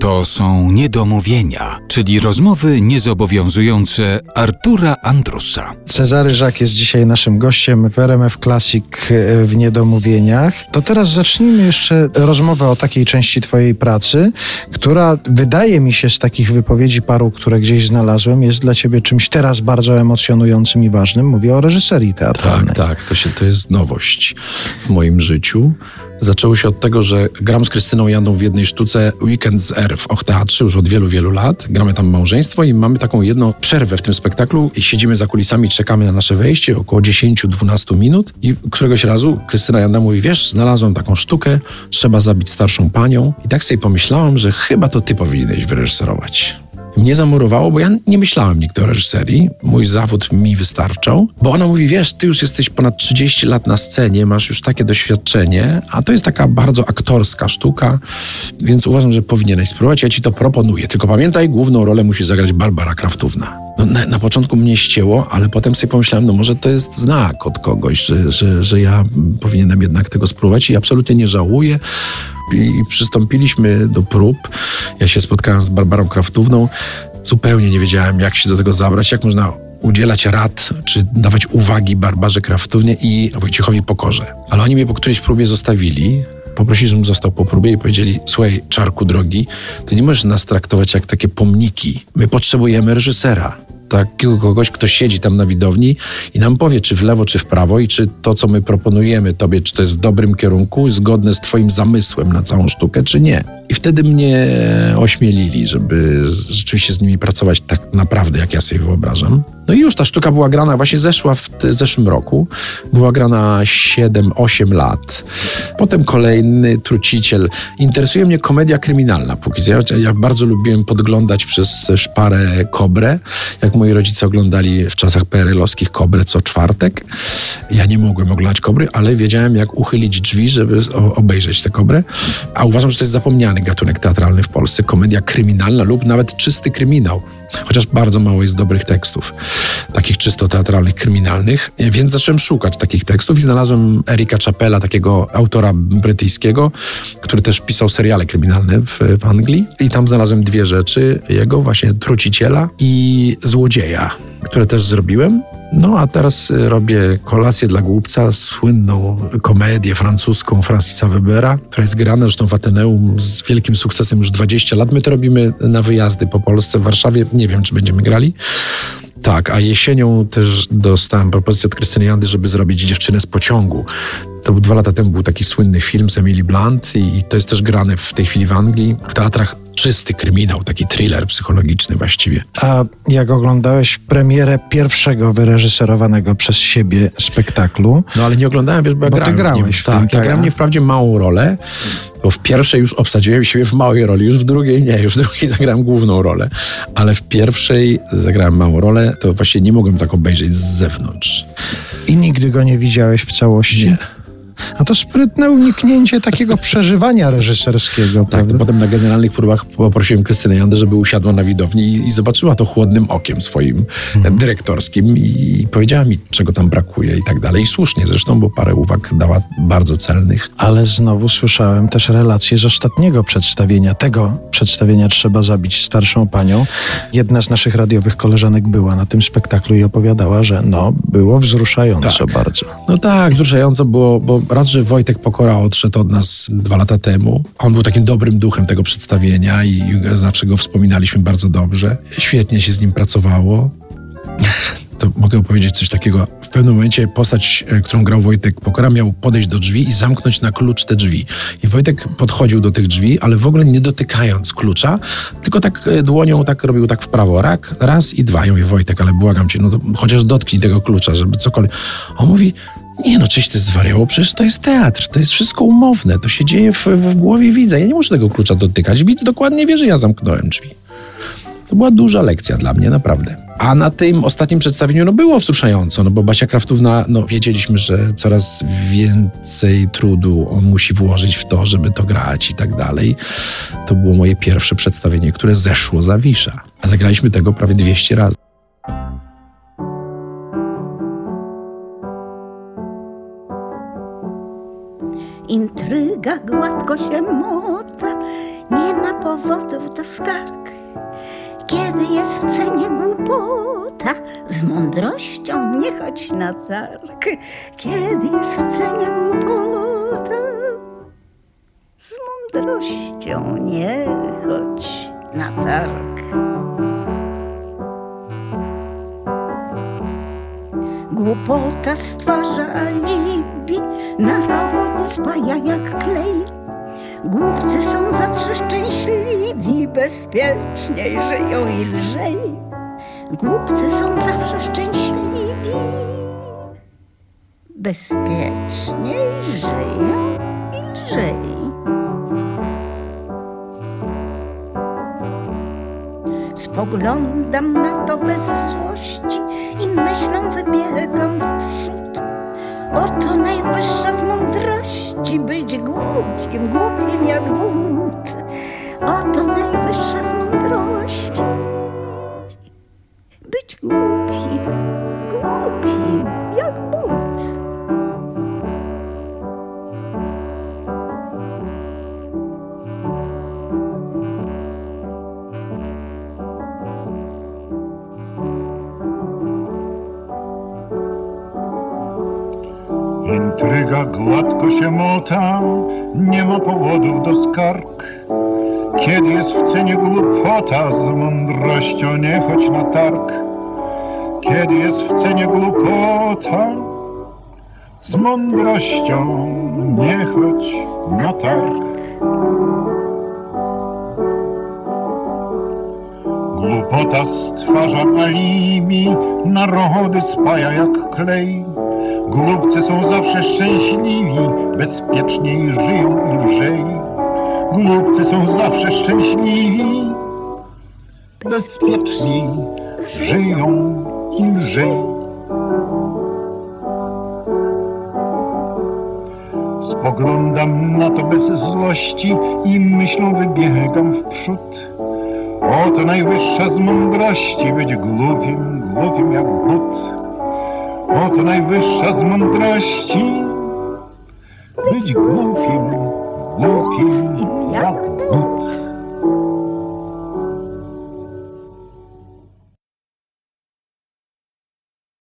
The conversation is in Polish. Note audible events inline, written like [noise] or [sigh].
To są niedomówienia, czyli rozmowy niezobowiązujące Artura Andrusa. Cezary Żak jest dzisiaj naszym gościem w RMF Classic e, w Niedomówieniach. To teraz zacznijmy jeszcze rozmowę o takiej części Twojej pracy, która wydaje mi się z takich wypowiedzi paru, które gdzieś znalazłem, jest dla Ciebie czymś teraz bardzo emocjonującym i ważnym. Mówię o reżyserii teatralnej. Tak, tak, to, się, to jest nowość w moim życiu. Zaczęło się od tego, że gram z Krystyną Jandą w jednej sztuce Weekend z R w Och Teatrze już od wielu, wielu lat. Gramy tam małżeństwo i mamy taką jedną przerwę w tym spektaklu. I siedzimy za kulisami, czekamy na nasze wejście około 10-12 minut. I któregoś razu Krystyna Janda mówi, wiesz, znalazłam taką sztukę, trzeba zabić starszą panią. I tak sobie pomyślałam, że chyba to ty powinieneś wyreżyserować mnie zamurowało, bo ja nie myślałem nigdy o reżyserii. Mój zawód mi wystarczał. Bo ona mówi, wiesz, ty już jesteś ponad 30 lat na scenie, masz już takie doświadczenie, a to jest taka bardzo aktorska sztuka, więc uważam, że powinieneś spróbować. Ja ci to proponuję. Tylko pamiętaj, główną rolę musi zagrać Barbara Kraftówna. No, na, na, początku mnie ścięło, ale potem sobie pomyślałem, no może to jest znak od kogoś, że, że, że ja powinienem jednak tego spróbować i absolutnie nie żałuję i przystąpiliśmy do prób. Ja się spotkałem z Barbarą Kraftówną. Zupełnie nie wiedziałem, jak się do tego zabrać, jak można udzielać rad, czy dawać uwagi Barbarze Kraftównie i Wojciechowi Pokorze. Ale oni mnie po którejś próbie zostawili, poprosili, żebym został po próbie i powiedzieli, słuchaj, czarku drogi, ty nie możesz nas traktować jak takie pomniki. My potrzebujemy reżysera takiego kogoś, kto siedzi tam na widowni i nam powie, czy w lewo, czy w prawo i czy to, co my proponujemy tobie, czy to jest w dobrym kierunku, zgodne z twoim zamysłem na całą sztukę, czy nie. I wtedy mnie ośmielili, żeby rzeczywiście z nimi pracować tak naprawdę, jak ja sobie wyobrażam. No i już ta sztuka była grana, właśnie zeszła w zeszłym roku. Była grana 7-8 lat. Potem kolejny truciciel. Interesuje mnie komedia kryminalna póki co. Ja, ja bardzo lubiłem podglądać przez szparę Kobrę, jak moi rodzice oglądali w czasach PRL-owskich Kobrę co czwartek. Ja nie mogłem oglądać Kobry, ale wiedziałem, jak uchylić drzwi, żeby obejrzeć tę Kobrę. A uważam, że to jest zapomniany gatunek teatralny w Polsce. Komedia kryminalna lub nawet czysty kryminał. Chociaż bardzo mało jest dobrych tekstów, takich czysto teatralnych, kryminalnych, więc zacząłem szukać takich tekstów i znalazłem Erika Chapela, takiego autora brytyjskiego, który też pisał seriale kryminalne w, w Anglii. I tam znalazłem dwie rzeczy jego, właśnie truciciela i złodzieja, które też zrobiłem. No a teraz y, robię kolację dla głupca, słynną komedię francuską Francisa Webera, która jest grana zresztą w Ateneum z wielkim sukcesem już 20 lat. My to robimy na wyjazdy po Polsce, w Warszawie. Nie wiem, czy będziemy grali. Tak, a jesienią też dostałem propozycję od Krystyny Jandy, żeby zrobić dziewczynę z pociągu. To był dwa lata temu był taki słynny film z Emily Blunt i, i to jest też grane w tej chwili w Anglii, w teatrach czysty kryminał, taki thriller psychologiczny właściwie. A jak oglądałeś premierę pierwszego wyreżyserowanego przez siebie spektaklu? No ale nie oglądałem, wiesz, bo ja bo grałem. Ty grałeś w tak, tym, ja tak. grałem nie wprawdzie małą rolę, bo w pierwszej już obsadziłem siebie w małej roli, już w drugiej nie, już w drugiej [laughs] zagrałem główną rolę, ale w pierwszej zagrałem małą rolę, to właśnie nie mogłem tak obejrzeć z zewnątrz. I nigdy go nie widziałeś w całości? Nie. No to sprytne uniknięcie takiego [laughs] przeżywania reżyserskiego, Tak, prawda? potem na generalnych próbach poprosiłem Krystynę Jandę, żeby usiadła na widowni i, i zobaczyła to chłodnym okiem swoim Mhm. dyrektorskim i powiedziała mi, czego tam brakuje i tak dalej. I słusznie zresztą, bo parę uwag dała bardzo celnych. Ale znowu słyszałem też relacje z ostatniego przedstawienia, tego przedstawienia Trzeba zabić starszą panią. Jedna z naszych radiowych koleżanek była na tym spektaklu i opowiadała, że no, było wzruszająco Tak. bardzo. No tak, wzruszająco było, bo raz, że Wojtek Pokora odszedł od nas dwa lata temu. On był takim dobrym duchem tego przedstawienia i zawsze go wspominaliśmy bardzo dobrze. Świetnie się z nim pracowało. To mogę powiedzieć coś takiego. W pewnym momencie postać, e, którą grał Wojtek Pokora, miał podejść do drzwi i zamknąć na klucz te drzwi. I Wojtek podchodził do tych drzwi, ale w ogóle nie dotykając klucza, tylko tak e, dłonią tak robił tak w prawo. Rak, raz i dwa. Ja mówię, Wojtek, ale błagam cię, no to chociaż dotknij tego klucza, żeby cokolwiek. On mówi, Nie no, czyś ty zwariało, przecież to jest teatr, to jest wszystko umowne, to się dzieje w, w głowie widza. Ja nie muszę tego klucza dotykać. Widz dokładnie wie, że ja zamknąłem drzwi. To była duża lekcja dla mnie, naprawdę. A na tym ostatnim przedstawieniu no było wzruszająco, no bo Basia Kraftówna, no wiedzieliśmy, że coraz więcej trudu on musi włożyć w to, żeby to grać i tak dalej. To było moje pierwsze przedstawienie, które zeszło za wisza. A zagraliśmy tego prawie 200 razy. Intryga gładko się mota, nie ma powodów do skarg. Kiedy jest w cenie głupota, z mądrością nie chodź na targ. Kiedy jest w cenie głupota, z mądrością nie chodź na targ. Głupota stwarza alibi, narody spaja jak klej. Głupcy są zawsze szczęśliwi, bezpieczniej żyją i lżej. Głupcy są zawsze szczęśliwi, bezpieczniej żyją i lżej. Spoglądam na to bez złości i myślą wybiegam mądrości być głupim, głupim jak but. Oto najwyższa z mądrości być głupim, głupim Intryga gładko się mota, nie ma powodów do skarg. Kiedy jest w cenie głupota, z mądrością nie chodź na targ. Kiedy jest w cenie głupota, z mądrością nie chodź na targ. Głupota stwarza alibi, narody spaja jak klej. Głupcy są zawsze szczęśliwi, bezpieczniej żyją i lżej. Głupcy są zawsze szczęśliwi, bezpieczniej żyją i lżej. Spoglądam na to bez złości i myślą wybiegam w przód. Oto najwyższa z mądrości być głupim, głupim jak but. Oto najwyższa z mądrości być głupim, głupim jak but.